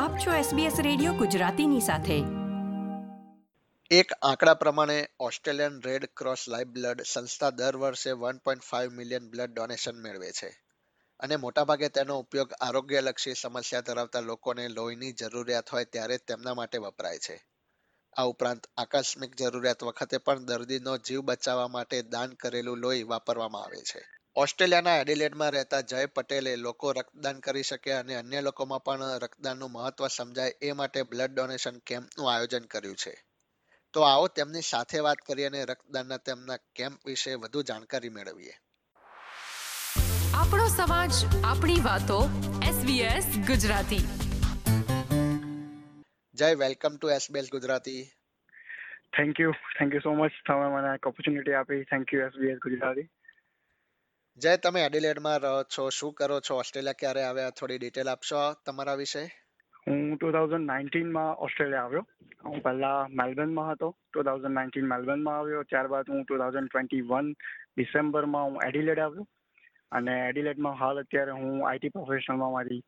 આપ છો SBS radio ગુજરાતીની સાથે. એક આંકડા પ્રમાણે Australian red cross lifeblood સંસ્થા દર વર્ષે one point five million blood donation મેળવે છે અને મોટાભાગે તેનો ઉપયોગ આરોગ્યલક્ષી સમસ્યા ધરાવતા લોકોને લોહીની જરૂરિયાત હોય ત્યારે તેમના માટે વપરાય છે. આ ઉપરાંત આકસ્મિક જરૂરિયાત વખતે પણ દર્દીનો જીવ બચાવવા માટે દાન કરેલું લોહી વાપરવામાં આવે છે. ઓસ્ટ્રેલિયાના એડિલેડમાં રહેતા જય પટેલે લોકો રક્તદાન કરી શકે અને અન્ય લોકોમાં પણ રક્તદાનનું મહત્વ સમજાય એ માટે બ્લડ ડોનેશન કેમ્પનું આયોજન કર્યું છે. તો આવો તેમની સાથે વાત કરી અને રક્તદાનના તેમના કેમ્પ વિશે વધુ જાણકારી મેળવીએ. આપણો સમાજ આપણી વાતો SBS Gujarati. Jay welcome to SBS Gujarati. Thank you thank you so much તમે મને એક ઓપોર્ચ્યુનિટી આપી. Thank you SBS Gujarati. Jay, તમે એડિલેડમાં રહો છો, શું કરો છો? ઓસ્ટ્રેલિયા ક્યારે આવ્યા? થોડી ડિટેલ આપશો તમારા વિશે? હું ટુ થાઉઝન્ડ નાઇન્ટીનમાં ઓસ્ટ્રેલિયા આવ્યો. હું પહેલા મેલબર્નમાં હતો. ટુ થાઉઝન્ડ નાઇન્ટીન મેલબર્નમાં આવ્યો. ત્યારબાદ હું ટુ થાઉઝન્ડ ટ્વેન્ટી વન ડિસેમ્બરમાં હું એડિલેડ આવ્યો. અને એડિલેડમાં હાલ અત્યારે હું આઈટી પ્રોફેશનલમાં મારી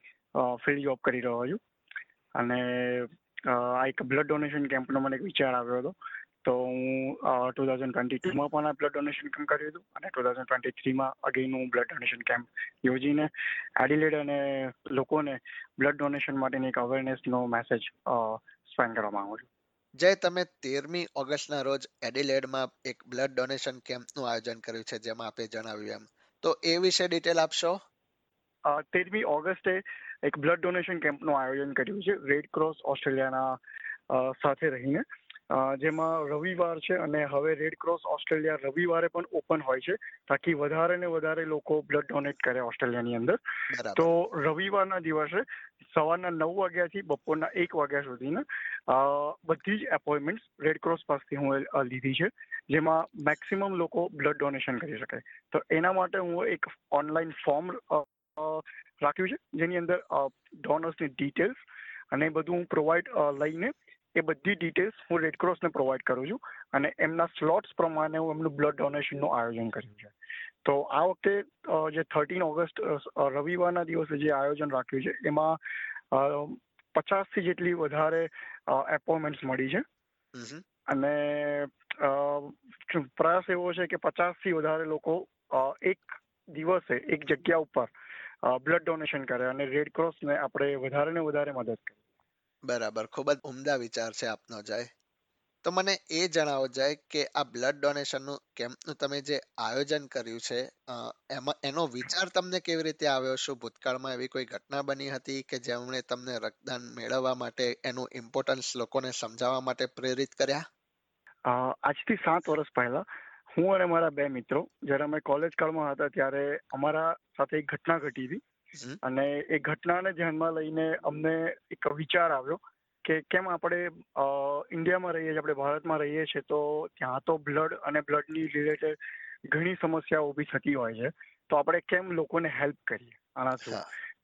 ફિલ્ડ જોબ કરી રહ્યો છું. અને આ એક બ્લડ ડોનેશન કેમ્પનો મને એક વિચાર આવ્યો હતો. તો હું ટુ થાઉઝન્ડ ટ્વેન્ટી ટુમાં પણ આ બ્લડ ડોનેશન કેમ્પ કર્યું હતું અને ટુ થાઉઝન્ડ ટ્વેન્ટી થ્રીમાં અગેન હું બ્લડ ડોનેશન કેમ્પ યોજીને એડિલેડ અને લોકોને બ્લડ ડોનેશન માટેની એક અવેરનેસનો મેસેજ સ્પેન્ડ કરવા માંગુ છું. જય તમે તેરમી ઓગસ્ટના રોજ એડિલેડમાં એક બ્લડ ડોનેશન કેમ્પનું આયોજન કર્યું છે જેમાં આપે જણાવ્યું એમ. તો એ વિશે ડિટેલ આપશો? તેરમી ઓગસ્ટે એક બ્લડ ડોનેશન કેમ્પનું આયોજન કર્યું છે રેડ ક્રોસ ઓસ્ટ્રેલિયાના સાથે રહીને. જેમાં રવિવાર છે અને હવે રેડ ક્રોસ ઓસ્ટ્રેલિયા રવિવારે પણ ઓપન હોય છે તાકી વધારે ને વધારે લોકો બ્લડ ડોનેટ કરે ઓસ્ટ્રેલિયાની અંદર. તો રવિવારના દિવસે સવારના નવ વાગ્યાથી બપોરના એક વાગ્યા સુધીના બધી જ એપોઇન્ટમેન્ટ રેડ ક્રોસ પાસથી હું લીધી છે જેમાં મેક્સિમમ લોકો બ્લડ ડોનેશન કરી શકે તો એના માટે હું એક ઓનલાઈન ફોર્મ રાખ્યું છે જેની અંદર ડોનર્સની ડિટેલ્સ અને બધું હું પ્રોવાઈડ લઈને એ બધી ડિટેલ્સ હું રેડક્રોસને પ્રોવાઈડ કરું છું અને એમના સ્લોટ્સ પ્રમાણે હું એમનું બ્લડ ડોનેશનનું આયોજન કર્યું છે. તો આ વખતે જે થર્ટીન ઓગસ્ટ રવિવારના દિવસે જે આયોજન રાખ્યું છે એમાં પચાસથી જેટલી વધારે એપોઇન્ટમેન્ટ્સ મળી છે. અને પ્રયાસ એવો છે કે પચાસથી વધારે લોકો એક દિવસે એક જગ્યા ઉપર બ્લડ ડોનેશન કરે અને રેડ ક્રોસને આપણે વધારે ને વધારે મદદ કરીએ બરાબર. ખૂબ જ ઉમદા વિચાર છે આપનો, જાય. તો મને એ જણાવો, જાય, કે આ બ્લડ ડોનેશનનું કેમ્પનું તમે જે આયોજન કર્યું છે એમાં, એનો વિચાર તમને કેવી રીતે આવ્યો? શું ભૂતકાળમાં એવી કોઈ ઘટના બની હતી કે જેમણે તમને રક્તદાન મેળવવા માટે એનું ઇમ્પોર્ટન્સ લોકોને સમજાવવા માટે પ્રેરિત કર્યા? આજથી સાત વર્ષ પહેલા. હું અને મારા બે મિત્રો, જ્યારે અમે કોલેજ કાળમાં હતા ત્યારે અમારા સાથે એક ઘટના ઘટી હતી. અને એ ઘટનાને ધ્યાનમાં લઈને અમને એક વિચાર આવ્યો કે કેમ આપણે ઇન્ડિયામાં રહીએ છીએ આપણે ભારતમાં રહીએ છીએ તો ત્યાં તો બ્લડ અને બ્લડની રિલેટેડ ઘણી સમસ્યાઓ ઊભી થતી હોય છે. તો આપણે કેમ લોકોને હેલ્પ કરીએ આના થ્રુ?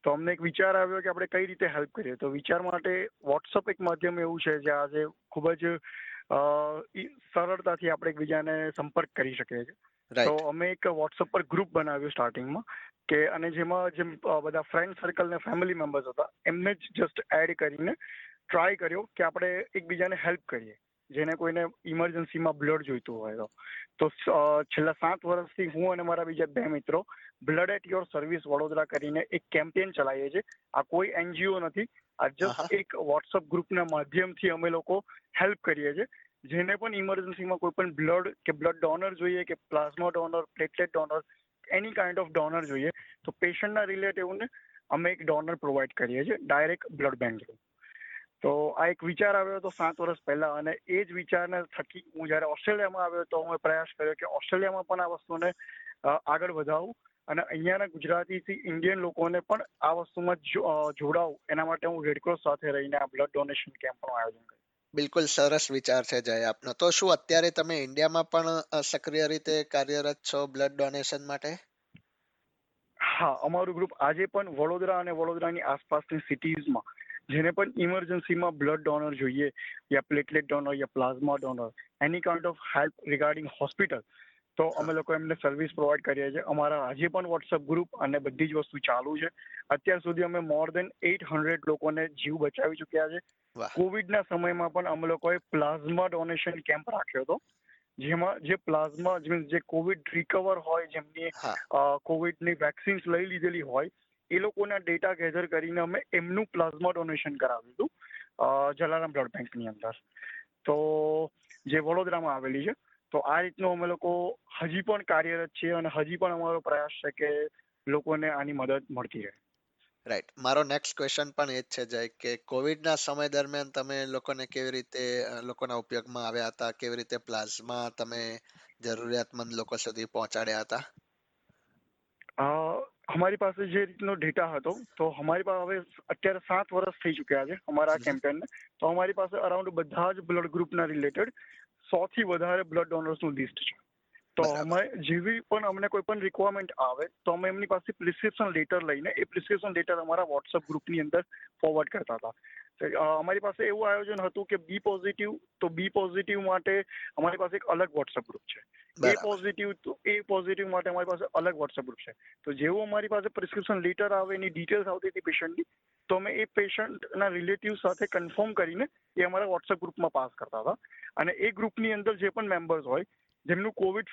તો અમને એક વિચાર આવ્યો કે આપણે કઈ રીતે હેલ્પ કરીએ? તો વિચાર માટે વોટ્સઅપ એક માધ્યમ એવું છે જે આજે ખૂબ જ સરળતાથી આપણે એકબીજાને સંપર્ક કરી શકીએ છીએ. તો અમે એક વોટ્સઅપ પર ગ્રુપ બનાવ્યું સ્ટાર્ટિંગમાં કે અને જેમાં જેમ બધા ફ્રેન્ડ સર્કલ ને ફેમિલી મેમ્બર્સ હતા એમને જ જસ્ટ એડ કરીને ટ્રાય કર્યો કે આપણે એકબીજાને હેલ્પ કરીએ જેને કોઈને ઇમરજન્સીમાં બ્લડ જોઈતું હોય તો. છેલ્લા સાત વર્ષથી હું અને મારા બીજા બે મિત્રો blood at your service Vadodara કરીને એક કેમ્પેન ચલાવીએ છીએ. આ કોઈ એનજીઓ નથી. આ જસ્ટ એક વોટ્સઅપ ગ્રુપના માધ્યમથી અમે લોકો હેલ્પ કરીએ છીએ. જેને પણ ઇમરજન્સીમાં કોઈ પણ બ્લડ કે બ્લડ ડોનર જોઈએ કે plasma donor, platelet donor, any kind of donor જોઈએ, તો પેશન્ટના રિલેટિવને અમે એક ડોનર પ્રોવાઈડ કરીએ છીએ, ડાયરેક્ટ બ્લડ બેંક તો આ એક વિચાર આવ્યો હતો સાત વર્ષ પહેલા અને એ જ વિચારને થકી હું જ્યારે ઓસ્ટ્રેલિયામાં આવ્યો તો હું પ્રયાસ કર્યો કે ઓસ્ટ્રેલિયામાં પણ આ વસ્તુને આગળ વધાવું અને અહીંયાના ગુજરાતીથી ઇન્ડિયન લોકોને પણ આ વસ્તુમાં જોડાવું. એના માટે હું રેડક્રોસ સાથે રહીને આ બ્લડ ડોનેશન કેમ્પનું આયોજન કર્યું. બિલકુલ સરસ વિચાર છે જય આપનો. તો શું અત્યારે તમે ઇન્ડિયામાં પણ સક્રિય રીતે કાર્યરત છો બ્લડ ડોનેશન માટે? હા, અમારું ગ્રુપ આજે પણ વડોદરા અને વડોદરાની આસપાસની સિટીઝમાં, જેને પણ ઇમરજન્સીમાં બ્લડ ડોનર જોઈએ, યા platelet donor, yeah plasma donor, any kind of help regarding hospital તો અમે લોકો એમને સર્વિસ પ્રોવાઈડ કરીએ છીએ. અમારા હજી પણ વોટ્સઅપ ગ્રુપ અને બધી જ વસ્તુ ચાલુ છે. અત્યાર સુધી અમે મોર દેન એટ હંડ્રેડ લોકોને જીવ બચાવી ચૂક્યા છે. કોવિડના સમયમાં પણ અમે લોકોએ પ્લાઝમા ડોનેશન કેમ્પ રાખ્યો હતો. જેમાં જે પ્લાઝમા મીન્સ જે કોવિડ રિકવર હોય જેમની કોવિડની વેક્સિન્સ લઈ લીધેલી હોય એ લોકોના ડેટા ગેધર કરીને અમે એમનું પ્લાઝમા ડોનેશન કરાવ્યું હતું જલારામ બ્લડ બેંકની અંદર. તો જે વડોદરામાં આવેલી છે તો આ રીતનું અમે લોકો હજી પણ કાર્યરત છીએ અને હજી પણ અમારો પ્રયાસ છે કે લોકોને આની મદદ મળતી રહે. રાઈટ મારો નેક્સ્ટ ક્વેશ્ચન પણ એ જ છે જય કે કોવિડના સમય દરમિયાન તમે લોકોને કેવી રીતે લોકોના ઉપયોગમાં આવ્યા હતા? કેવી રીતે પ્લાઝમા તમે જરૂરિયાતમંદ લોકો સુધી પહોંચાડ્યા હતા? અમારી પાસે જે રીતનો ડેટા હતો તો અમારી પાસે હવે અત્યારે સાત વર્ષ થઈ ચૂક્યા છે અમારા. કેમ્પેનને તો અમારી પાસે અરાઉન્ડ બધા જ બ્લડ ગ્રુપના રિલેટેડ સો થી વધારે બ્લડ ડોનર્સનું લિસ્ટ છે. તો અમે જેવી પણ અમને કોઈ પણ રિક્વાયરમેન્ટ આવે તો અમે એમની પાસે પ્રિસ્ક્રિપ્શન લેટર લઈને એ પ્રિસ્ક્રિપ્શન લેટર અમારા વોટ્સઅપ ગ્રુપની અંદર ફોરવર્ડ કરતા હતા. અમારી પાસે એવું આયોજન હતું કે બી પોઝિટિવ તો બી પોઝિટિવ માટે અમારી પાસે એક અલગ વોટ્સઅપ ગ્રુપ છે. એ પોઝિટિવ તો એ પોઝિટિવ માટે અમારી પાસે અલગ વોટ્સઅપ ગ્રુપ છે. તો જેવું અમારી પાસે પ્રિસ્ક્રિપ્શન લેટર આવે એની ડિટેલ્સ આવતી હતી પેશન્ટની તો અમે એ પેશન્ટના રિલેટિવ સાથે કન્ફર્મ કરીને એ અમારા વોટ્સએપ ગ્રુપમાં પાસ કરતા હતા. અને એ ગ્રુપની અંદર જે પણ મેમ્બર્સ હોય, જેમનું કોવિડ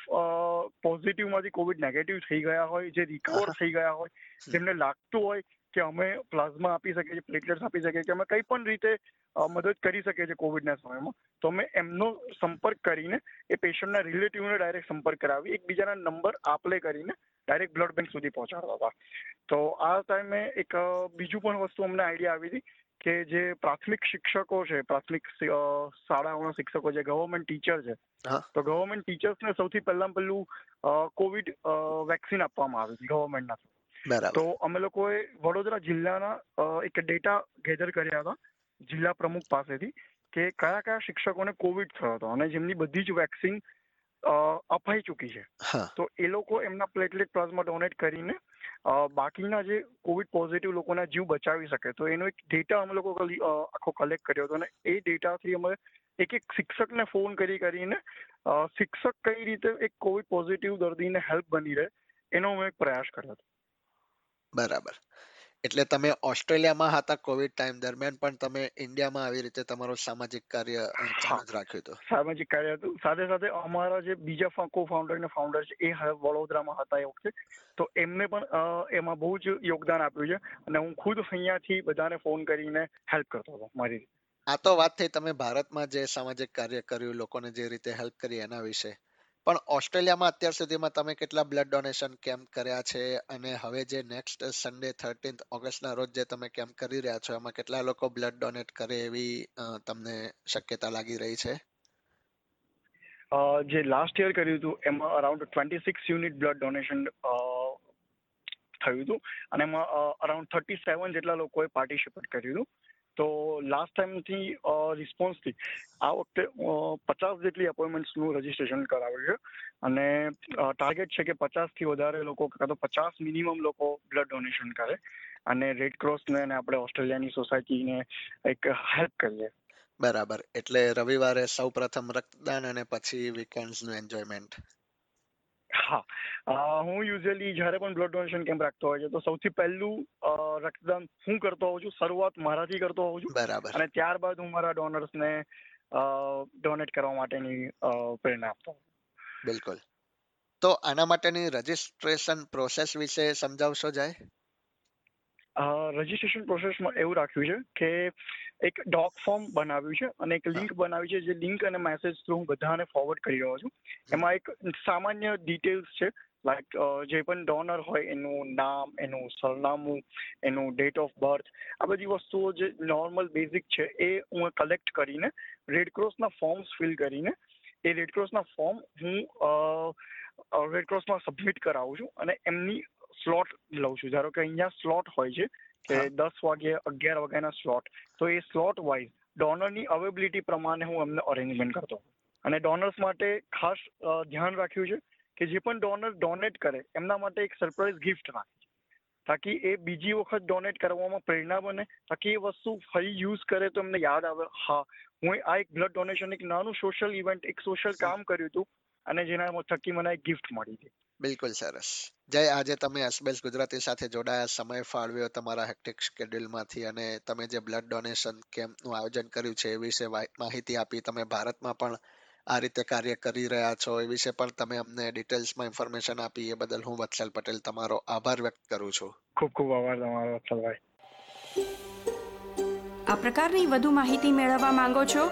પોઝિટિવમાંથી કોવિડ નેગેટિવ થઈ ગયા હોય, જે રિકવર થઈ ગયા હોય, જેમને લાગતું હોય કે અમે પ્લાઝમા આપી શકીએ છીએ પ્લેટલેટ્સ આપી શકીએ, કે અમે કંઈ પણ રીતે મદદ કરી શકીએ છીએ કોવિડના સમયમાં, તો અમે એમનો સંપર્ક કરીને એ પેશન્ટના રિલેટિવને ડાયરેક્ટ સંપર્ક કરાવી, એકબીજાના નંબર આપલે કરીને ડાયરેક્ટ બ્લડ બેંક સુધી પહોંચાડતા હતા. તો આ ટાઈમે એક બીજું પણ વસ્તુ અમને આઈડિયા આવી હતી કે જે પ્રાથમિક શિક્ષકો છે પ્રાથમિક શાળાઓના શિક્ષકો જે ગવર્મેન્ટ ટીચર છે તો ગવર્મેન્ટ ટીચર્સને સૌથી પહેલા પહેલું કોવિડ વેક્સિન આપવામાં આવી હતી ગવર્મેન્ટના તો અમે લોકોએ વડોદરા જિલ્લાના એક ડેટા ગેધર કર્યા હતા જિલ્લા પ્રમુખ પાસેથી કે કયા કયા શિક્ષકોને કોવિડ થયો હતો અને જેમની બધી જ વેક્સિન અપાઈ ચૂકી છે. તો એ લોકો એમના પ્લેટલેટ પ્લાઝમા ડોનેટ કરીને બાકીના જે કોવિડ પોઝિટિવ લોકોના જીવ બચાવી શકે. તો એનો એક ડેટા અમે લોકો આખો કલેક્ટ કર્યો હતો અને એ ડેટાથી અમે એક એક શિક્ષકને ફોન કરી કરીને શિક્ષક કઈ રીતે એક કોવિડ પોઝિટિવ દર્દીને હેલ્પ બની રહે એનો અમે એક પ્રયાસ કર્યો હતો. બરાબર. એટલે તમે ઓસ્ટ્રેલિયામાં હતા કોવિડ ટાઈમ દરમિયાન પણ તમે ઇન્ડિયામાં આવી રીતે તમારું સામાજિક કાર્ય ચાલુ રાખ્યું હતું? સામાજિક કાર્ય હતું. સાથે સાથે અમારા જે બીજા કો ફાઉન્ડર ને ફાઉન્ડર છે એ વડોદરામાં હતા એ વખતે તો એમને પણ એમાં બહુ જ યોગદાન આપ્યું છે અને હું ખુદ અહીંયાથી બધાને ફોન કરીને હેલ્પ કરતો હતો મારી. આ તો વાત થઈ તમે ભારતમાં જે સામાજિક કાર્ય કર્યું લોકોને જે રીતે હેલ્પ કરી એના વિશે. પણ ઓસ્ટ્રેલિયામાં અત્યાર સુધીમાં તમે કેટલા બ્લડ ડોનેશન કેમ્પ કર્યા છે? અને હવે જે નેક્સ્ટ સન્ડે થર્ટીન્થ ઓગસ્ટના રોજ જે તમે કેમ્પ કરી રહ્યા છો, એમાં કેટલા લોકો બ્લડ ડોનેટ કરે એવી તમને શક્યતા લાગી રહી છે? જે લાસ્ટ યર કર્યું હતું, એમાં around twenty six unit blood donation થયું હતું. અને એમાં અરાઉન્ડ થર્ટી સેવન જેટલા લોકોએ પાર્ટિસિપેટ કર્યું હતું. તો લાસ્ટ ટાઈમથી રિસ્પોન્સથી આ વખતે પચાસ જેટલી અપોઇન્ટમેન્ટ્સનું રજીસ્ટ્રેશન કરાવ્યું છે. અને ટાર્ગેટ છે કે પચાસથી વધારે લોકો કાં તો પચાસ મિનિમમ લોકો બ્લડ ડોનેશન કરે અને રેડ ક્રોસને અને આપણે ઓસ્ટ્રેલિયાની સોસાયટીને એક હેલ્પ કરીએ. બરાબર. એટલે રવિવારે સૌ પ્રથમ રક્તદાન અને પછી વીકેન્ડ્સનું એન્જોયમેન્ટ હા. હું યુઝ્યુઅલી જ્યારે પણ બ્લડ ડોનેશન કેમ્પ રાખતો હોય છે તો સૌથી પહેલું રક્તદાન હું કરતો હોઉં છું શરૂઆત મારાથી કરતો હોઉં છું. બરાબર. અને ત્યારબાદ હું મારા ડોનર્સને ડોનેટ કરવા માટેની પ્રેરણા આપતો બિલકુલ. તો આના માટેની રજીસ્ટ્રેશન પ્રોસેસ વિશે સમજાવશો જાય? રજીસ્ટ્રેશન પ્રોસેસમાં એવું રાખ્યું છે કે એક ડોક ફોર્મ બનાવ્યું છે અને એક લિંક બનાવી છે જે લિંક અને મેસેજ થ્રુ હું બધાને ફોરવર્ડ કરી રહ્યો છું. એમાં એક સામાન્ય ડિટેલ્સ છે લાઈક જે પણ ડોનર હોય એનું નામ એનું સરનામું એનું ડેટ ઓફ બર્થ આ બધી વસ્તુઓ જે નોર્મલ બેઝિક છે એ હું કલેક્ટ કરીને રેડ ક્રોસના ફોર્મ્સ ફિલ કરીને એ રેડ ક્રોસના ફોર્મ હું રેડ ક્રોસમાં સબમિટ કરાવું છું અને એમની સ્લોટ લઉં છું. ધારો કે અહીંયા સ્લોટ હોય છે કે દસ વાગે અગિયાર વાગ્યાના સ્લોટ તો એ સ્લોટ વાઇઝ ડોનરની અવેબિલિટી પ્રમાણે હું એમને અરેન્જમેન્ટ કરતો. અને ડોનર્સ માટે ખાસ ધ્યાન રાખ્યું છે કે જે પણ ડોનર ડોનેટ કરે એમના માટે એક સરપ્રાઇઝ ગિફ્ટ રાખે તાકી એ બીજી વખત ડોનેટ કરવામાં પ્રેરણા બને તાકી એ વસ્તુ ફરી યુઝ કરે તો એમને યાદ આવે હા હું આ એક બ્લડ ડોનેશન એક નાનું સોશિયલ ઇવેન્ટ એક સોશિયલ કામ કર્યું હતું અને જેના થકી મને એક ગિફ્ટ મળી હતી બિલકુલ સરસ. જય આજે તમે એસબીએસ ગુજરાતી સાથે જોડાયા સમય ફાળવ્યો તમારા હેક્ટિક શેડ્યુલમાંથી અને તમે જે બ્લડ ડોનેશન કેમ્પનું આયોજન કર્યું છે એ વિશે માહિતી આપી તમે ભારતમાં પણ આ રીતે કાર્ય કરી રહ્યા છો એ વિશે પણ તમે અમને ડિટેલ્સમાં ઇન્ફોર્મેશન આપી એ બદલ હું વત્સલ પટેલ તમારો આભાર વ્યક્ત કરું છું. ખૂબ ખૂબ આભાર તમારો વત્સલભાઈ. આ પ્રકારની વધુ માહિતી મેળવવા માંગો છો